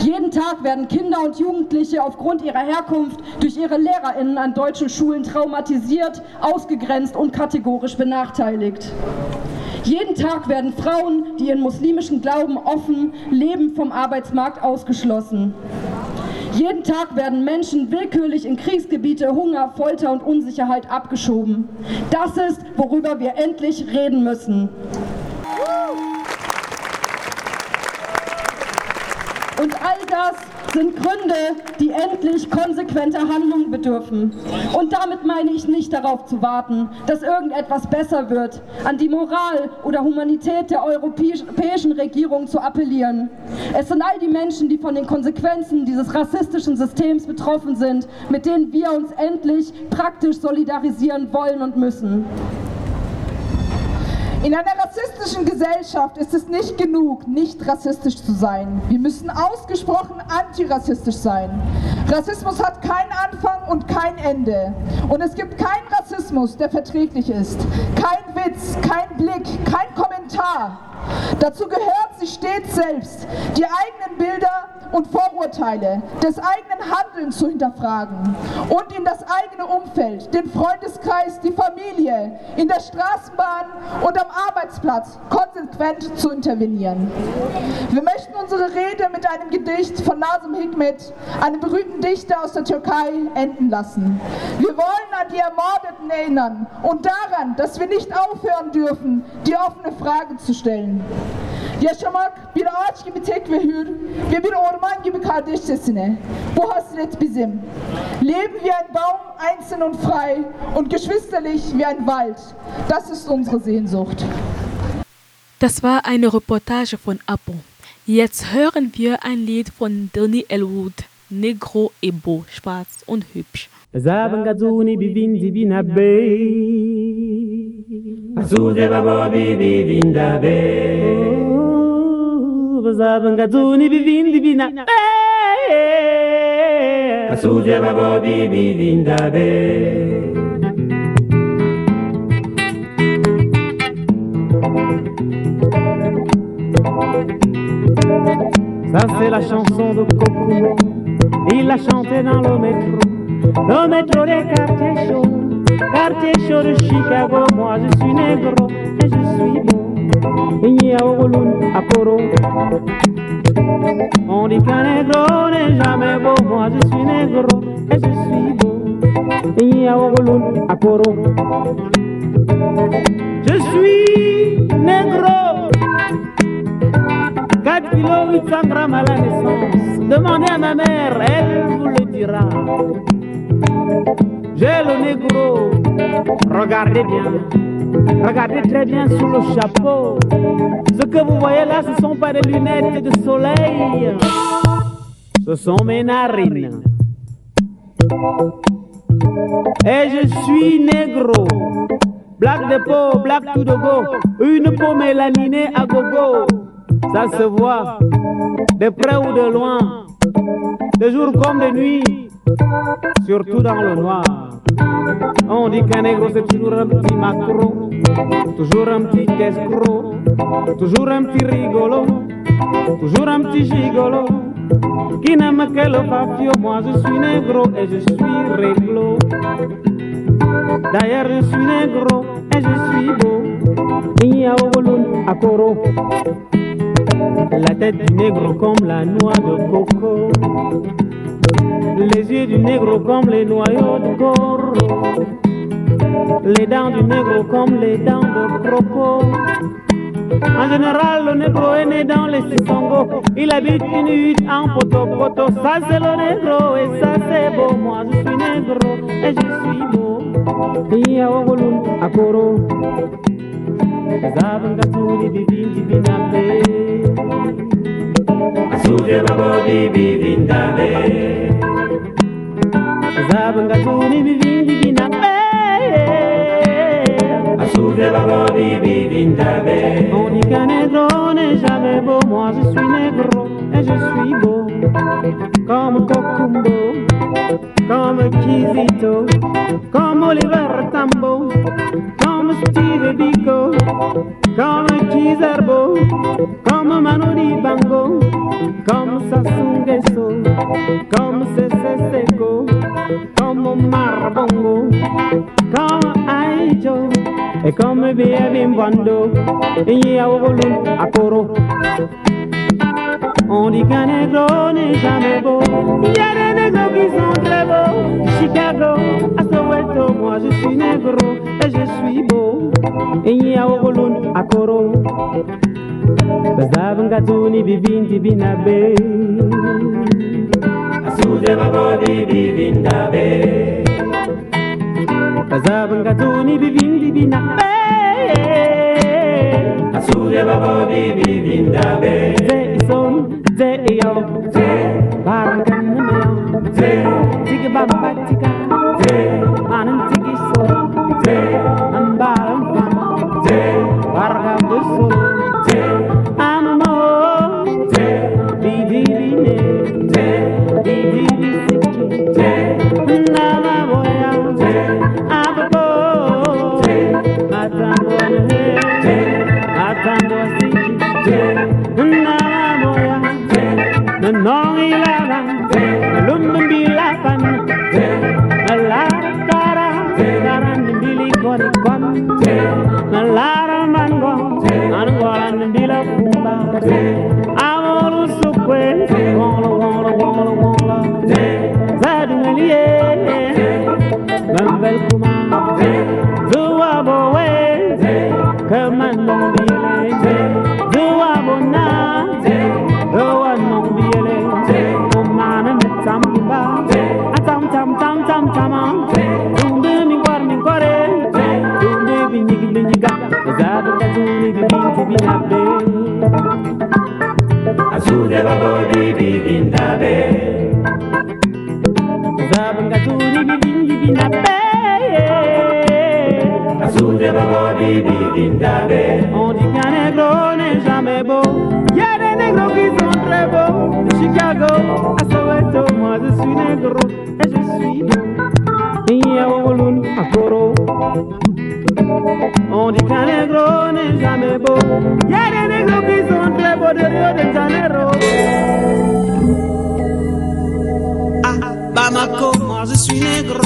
Jeden Tag werden Kinder und Jugendliche aufgrund ihrer Herkunft durch ihre LehrerInnen an deutschen Schulen traumatisiert, ausgegrenzt und kategorisch benachteiligt. Jeden Tag werden Frauen, die ihren muslimischen Glauben offen leben, vom Arbeitsmarkt ausgeschlossen. Jeden Tag werden Menschen willkürlich in Kriegsgebiete, Hunger, Folter und Unsicherheit abgeschoben. Das ist, worüber wir endlich reden müssen. Und all das sind Gründe, die endlich konsequenter Handlung bedürfen. Und damit meine ich nicht darauf zu warten, dass irgendetwas besser wird, an die Moral oder Humanität der europäischen Regierung zu appellieren. Es sind all die Menschen, die von den Konsequenzen dieses rassistischen Systems betroffen sind, mit denen wir uns endlich praktisch solidarisieren wollen und müssen. In einer rassistischen Gesellschaft ist es nicht genug, nicht rassistisch zu sein. Wir müssen ausgesprochen antirassistisch sein. Rassismus hat keinen Anfang und kein Ende. Und es gibt keinen Rassismus, der verträglich ist. Kein Witz, kein Blick, kein Kommentar. Dazu gehört, sich stets selbst, die eigenen Bilder und Vorurteile des eigenen Handelns zu hinterfragen und in das eigene Umfeld, den Freundeskreis, die Familie, in der Straßenbahn und am Arbeitsplatz konsequent zu intervenieren. Wir möchten unsere Rede mit einem Gedicht von Nazım Hikmet, einem berühmten Dichter aus der Türkei, enden lassen. Wir wollen an die Ermordeten erinnern und daran, dass wir nicht aufhören dürfen, die offene Frage zu stellen. Yaşamak bir ağaç gibi tek ve hür ve bir orman gibi kardeşçesine. Bu hasret bizim. Leben wie ein Baum, einzeln und frei und geschwisterlich wie ein Wald. Das ist unsere Sehnsucht. Das war eine Reportage von Apo. Jetzt hören wir ein Lied von Donny Elwood, Negro et schwarz und hübsch. La chanson de il l'a chantée dans le métro le métro des quartiers chauds, quartier chaud de Chicago, moi je suis négro et je suis beau. On dit qu'un négro n'est jamais beau, moi je suis négro et je suis beau. Je suis négro. 4 kilos 800 grammes à la naissance. Demandez à ma mère, elle vous le dira. J'ai le négro, regardez bien, regardez très bien sous le chapeau. Ce que vous voyez là, ce sont pas des lunettes de soleil, ce sont mes narines. Et je suis négro, black de peau, black tout de go, une peau mélaninée à gogo. Ça se voit, de près ou de loin, de jour comme de nuit surtout dans le noir. On dit qu'un négro c'est toujours un petit macro, toujours un petit escroc, toujours un petit rigolo, toujours un petit gigolo. Qui n'aime que le papio, moi je suis négro et je suis réglo. D'ailleurs je suis négro et je suis beau. Il y a à Coro. La tête du négro comme la noix de coco. Les yeux du négro comme les noyaux de corps. Les dents du négro comme les dents de croco. En général, le négro est né dans les Sissongo. Il habite une hutte en poto-poto. Ça, c'est le négro et ça, c'est beau. Moi, je suis négro et je suis beau zabungatuli bibindi binambe asuje babodi bibindambe zabungatuli bibindi binambe asuje babodi bibindambe Monica négro n'est jamais beau moi je suis négro et je suis beau comme Kokumbo comme Kizito comme Oliver Tambo comme Come sottile dico, come Ciserbo, come mano di bango, come sassunghesso, come se se secco, come marbongo, come aicio e come via bimbondo, e io volo a coro. On dit qu'un négro n'est jamais beau. Il y a des négros qui sont très beaux. Chicago, à Soweto Moi je suis négro et je suis beau. Et Yaoulou Akoro Bazabanga tuni bibindi binabe. Asude babo bibi bindabe Bazabangazuni bibindi binabe Asude babo bibi bindabe Ze ison, ze iyo Ze barangan nameo Ze Tiki bamba tika Nama boya Ze Nanong ilalang Ze Lumbilapan Malara kara Karan bili kori kon Malara mango Angolan bila kumba Chicago à Soweto Moi je suis négro et je suis Yaoulun à On dit qu'un négro n'est jamais beau Y'a des négros qui sont très beaux de Rio de Janeiro. Ah, Bamako, moi je suis négro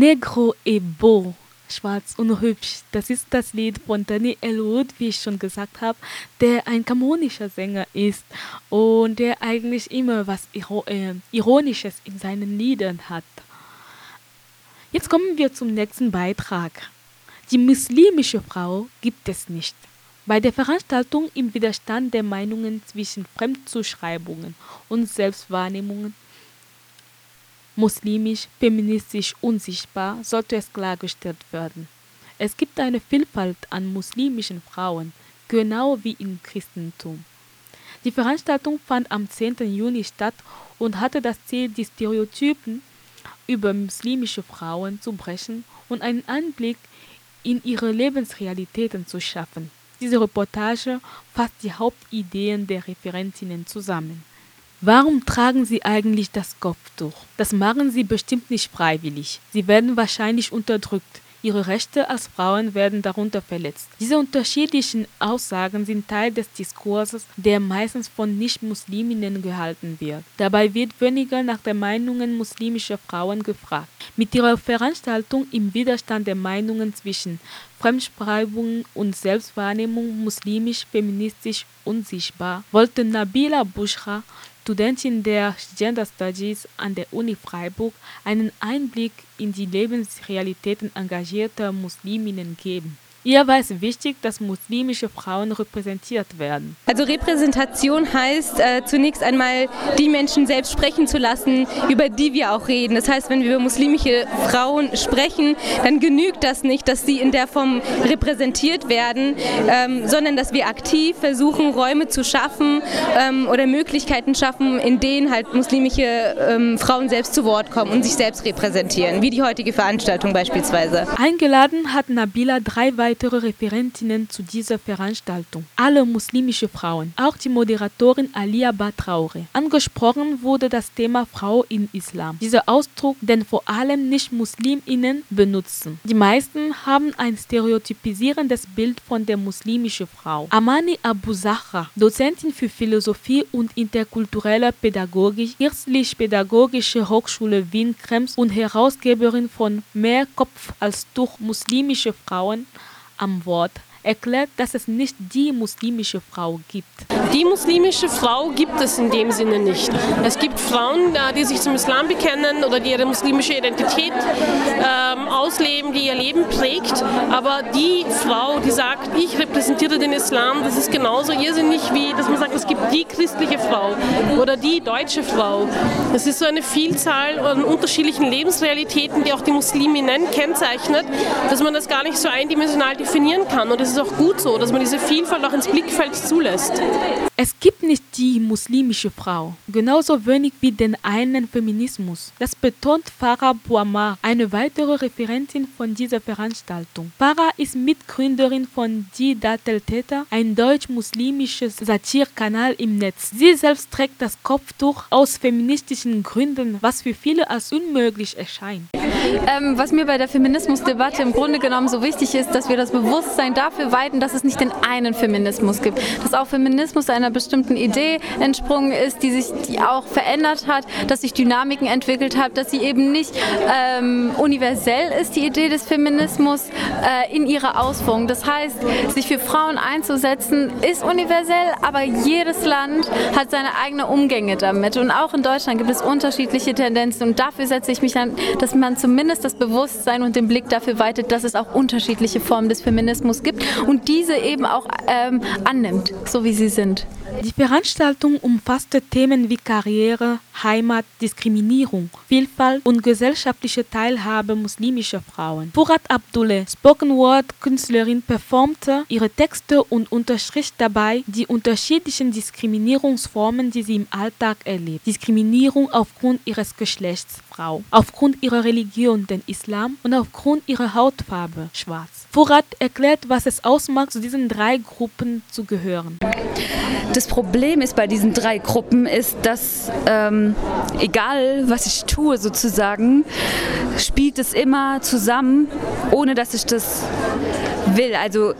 Negro e Beau, schwarz und hübsch. Das ist das Lied von Danny Elwood, wie ich schon gesagt habe, der ein kamonischer Sänger ist und der eigentlich immer was Iro äh, Ironisches in seinen Liedern hat. Jetzt kommen wir zum nächsten Beitrag. Die muslimische Frau gibt es nicht. Bei der Veranstaltung im Widerstand der Meinungen zwischen Fremdzuschreibungen und Selbstwahrnehmungen muslimisch, feministisch, unsichtbar, sollte es klargestellt werden. Es gibt eine Vielfalt an muslimischen Frauen, genau wie im Christentum. Die Veranstaltung fand am 10. Juni statt und hatte das Ziel, die Stereotypen über muslimische Frauen zu brechen und einen Einblick in ihre Lebensrealitäten zu schaffen. Diese Reportage fasst die Hauptideen der Referentinnen zusammen. Warum tragen sie eigentlich das Kopftuch? Das machen sie bestimmt nicht freiwillig. Sie werden wahrscheinlich unterdrückt. Ihre Rechte als Frauen werden darunter verletzt. Diese unterschiedlichen Aussagen sind Teil des Diskurses, der meistens von Nicht-Musliminnen gehalten wird. Dabei wird weniger nach den Meinungen muslimischer Frauen gefragt. Mit ihrer Veranstaltung im Widerstand der Meinungen zwischen Fremdschreibung und Selbstwahrnehmung muslimisch, feministisch, unsichtbar, wollte Nabila Bushra Studentin der Gender Studies an der Uni Freiburg einen Einblick in die Lebensrealitäten engagierter Musliminnen geben. Ihr war es wichtig, dass muslimische Frauen repräsentiert werden. Also Repräsentation heißt äh, zunächst einmal die Menschen selbst sprechen zu lassen, über die wir auch reden. Das heißt, wenn wir über muslimische Frauen sprechen, dann genügt das nicht, dass sie in der Form repräsentiert werden, ähm, sondern dass wir aktiv versuchen, Räume zu schaffen ähm, oder Möglichkeiten schaffen, in denen halt muslimische ähm, Frauen selbst zu Wort kommen und sich selbst repräsentieren, wie die heutige Veranstaltung beispielsweise. Eingeladen hat Nabila drei weitere Referentinnen zu dieser Veranstaltung. Alle muslimische Frauen, auch die Moderatorin Alia Batraure. Angesprochen wurde das Thema Frau im Islam. Dieser Ausdruck, den vor allem Nicht-Musliminnen benutzen. Die meisten haben ein stereotypisierendes Bild von der muslimischen Frau. Amani Abu Zahra, Dozentin für Philosophie und interkulturelle Pädagogik, Kirchlich-Pädagogische Hochschule Wien-Krems und Herausgeberin von Mehr Kopf als Tuch muslimische Frauen am Wort erklärt, dass es nicht die muslimische Frau gibt. Die muslimische Frau gibt es in dem Sinne nicht. Es gibt Frauen, äh, die sich zum Islam bekennen oder die ihre muslimische Identität ähm, ausleben, die ihr Leben prägt. Aber die Frau, die sagt, ich repräsentiere den Islam, das ist genauso irrsinnig wie, dass man sagt, es gibt die christliche Frau oder die deutsche Frau. Es ist so eine Vielzahl an unterschiedlichen Lebensrealitäten, die auch die Musliminnen kennzeichnet, dass man das gar nicht so eindimensional definieren kann. Und es ist auch gut so, dass man diese Vielfalt auch ins Blickfeld zulässt. Es gibt nicht die muslimische Frau, genauso wenig wie den einen Feminismus. Das betont Farah Bouamar, eine weitere Referentin von dieser Veranstaltung. Farah ist Mitgründerin von Die Datel Theta, ein deutsch-muslimisches Satirkanal im Netz. Sie selbst trägt das Kopftuch aus feministischen Gründen, was für viele als unmöglich erscheint. Ähm, was mir bei der Feminismusdebatte im Grunde genommen so wichtig ist, dass wir das Bewusstsein dafür weiten, dass es nicht den einen Feminismus gibt. Dass auch Feminismus einer bestimmten Idee entsprungen ist, die sich die auch verändert hat, dass sich Dynamiken entwickelt hat, dass sie eben nicht ähm, universell ist, die Idee des Feminismus äh, in ihrer Ausführung. Das heißt, sich für Frauen einzusetzen, ist universell, aber jedes Land hat seine eigenen Umgänge damit. Und auch in Deutschland gibt es unterschiedliche Tendenzen. Und dafür setze ich mich an, dass man zumindest das Bewusstsein und den Blick dafür weitet, dass es auch unterschiedliche Formen des Feminismus gibt und diese eben auch ähm, annimmt, so wie sie sind. Die Veranstaltung umfasste Themen wie Karriere, Heimat, Diskriminierung, Vielfalt und gesellschaftliche Teilhabe muslimischer Frauen. Furat Abdullah, Spoken Word Künstlerin, performte ihre Texte und unterstrich dabei die unterschiedlichen Diskriminierungsformen, die sie im Alltag erlebt. Diskriminierung aufgrund ihres Geschlechts, Frau, aufgrund ihrer Religion, den Islam und aufgrund ihrer Hautfarbe, schwarz. Furat erklärt, was es ausmacht, zu diesen drei Gruppen zu gehören. Das Problem ist bei diesen drei Gruppen ist, dass ähm, egal was ich tue sozusagen, spielt es immer zusammen, ohne dass ich das will. Also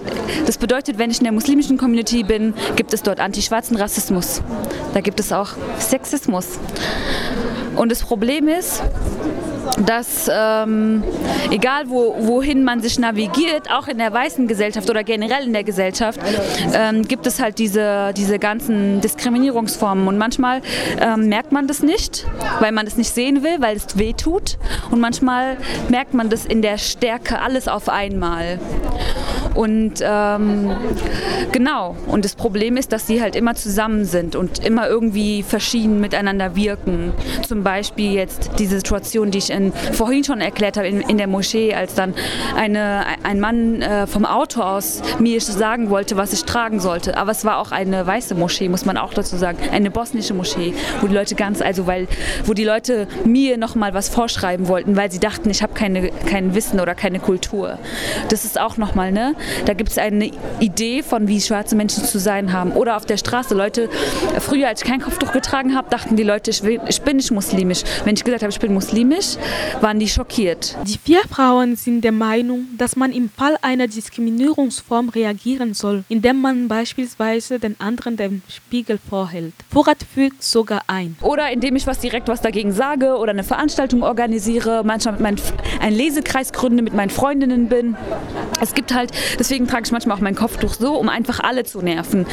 das bedeutet, wenn ich in der muslimischen Community bin, gibt es dort antischwarzen Rassismus. Da gibt es auch Sexismus. Und das Problem ist, dass ähm, egal wo, wohin man sich navigiert, auch in der weißen Gesellschaft oder generell in der Gesellschaft, ähm, gibt es halt diese, diese ganzen Diskriminierungsformen. Und manchmal ähm, merkt man das nicht, weil man es nicht sehen will, weil es weh tut. Und manchmal merkt man das in der Stärke alles auf einmal. Und ähm, genau, und das Problem ist, dass sie halt immer zusammen sind und immer irgendwie verschieden miteinander wirken. Zum Beispiel jetzt diese Situation, die ich in, vorhin schon erklärt habe in, in der Moschee, als dann eine, ein Mann äh, vom Auto aus mir sagen wollte, was ich tragen sollte. Aber es war auch eine weiße Moschee, muss man auch dazu sagen, eine bosnische Moschee, wo die Leute ganz, also weil, wo die Leute mir nochmal was vorschreiben wollten, weil sie dachten, ich habe keine, kein Wissen oder keine Kultur. Das ist auch nochmal, ne? Da gibt es eine Idee von, wie schwarze Menschen zu sein haben. Oder auf der Straße. Leute, früher, als ich kein Kopftuch getragen habe, dachten die Leute, ich, will, ich bin nicht muslimisch. Wenn ich gesagt habe, ich bin muslimisch, waren die schockiert. Die vier Frauen sind der Meinung, dass man im Fall einer Diskriminierungsform reagieren soll, indem man beispielsweise den anderen den Spiegel vorhält. Vorrat fügt sogar ein. Oder indem ich was direkt was dagegen sage oder eine Veranstaltung organisiere, manchmal mit meinen, einen Lesekreis gründe, mit meinen Freundinnen bin. Es gibt halt, deswegen trage ich manchmal auch mein Kopftuch so, um einfach alle zu nerven.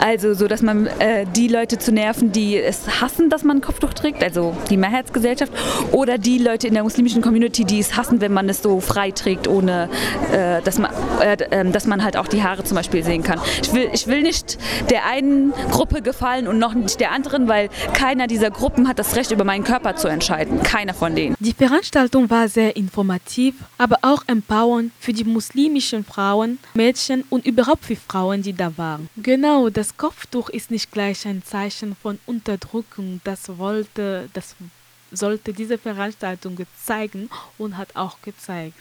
Also so, dass man äh, die Leute zu nerven, die es hassen, dass man ein Kopftuch trägt, also die Mehrheitsgesellschaft, oder die Leute in der muslimischen Community, die es hassen, wenn man es so frei trägt, ohne äh, dass, man, äh, ähm, dass man halt auch die Haare zum Beispiel sehen kann. Ich will, ich will nicht der einen Gruppe gefallen und noch nicht der anderen, weil keiner dieser Gruppen hat das Recht, über meinen Körper zu entscheiden. Keiner von denen. Die Veranstaltung war sehr informativ, aber auch empowernd für die muslimischen Frauen, Mädchen und überhaupt für Frauen, die da waren. Genau, das Kopftuch ist nicht gleich ein Zeichen von Unterdrückung. Das wollte, das sollte diese Veranstaltung zeigen und hat auch gezeigt.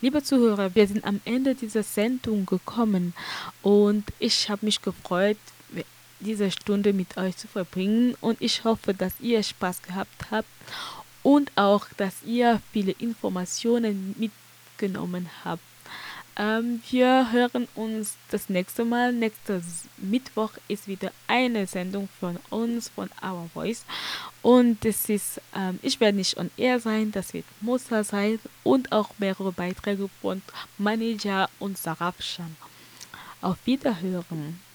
Liebe Zuhörer, wir sind am Ende dieser Sendung gekommen und ich habe mich gefreut, diese Stunde mit euch zu verbringen und ich hoffe, dass ihr Spaß gehabt habt und auch, dass ihr viele Informationen mitgenommen habt. Ähm, wir hören uns das nächste Mal. Nächstes Mittwoch ist wieder eine Sendung von uns, von Our Voice. Und das ist, ähm, ich werde nicht on air sein, das wird Musa sein und auch mehrere Beiträge von Manager und Saraf Shan. Auf Wiederhören.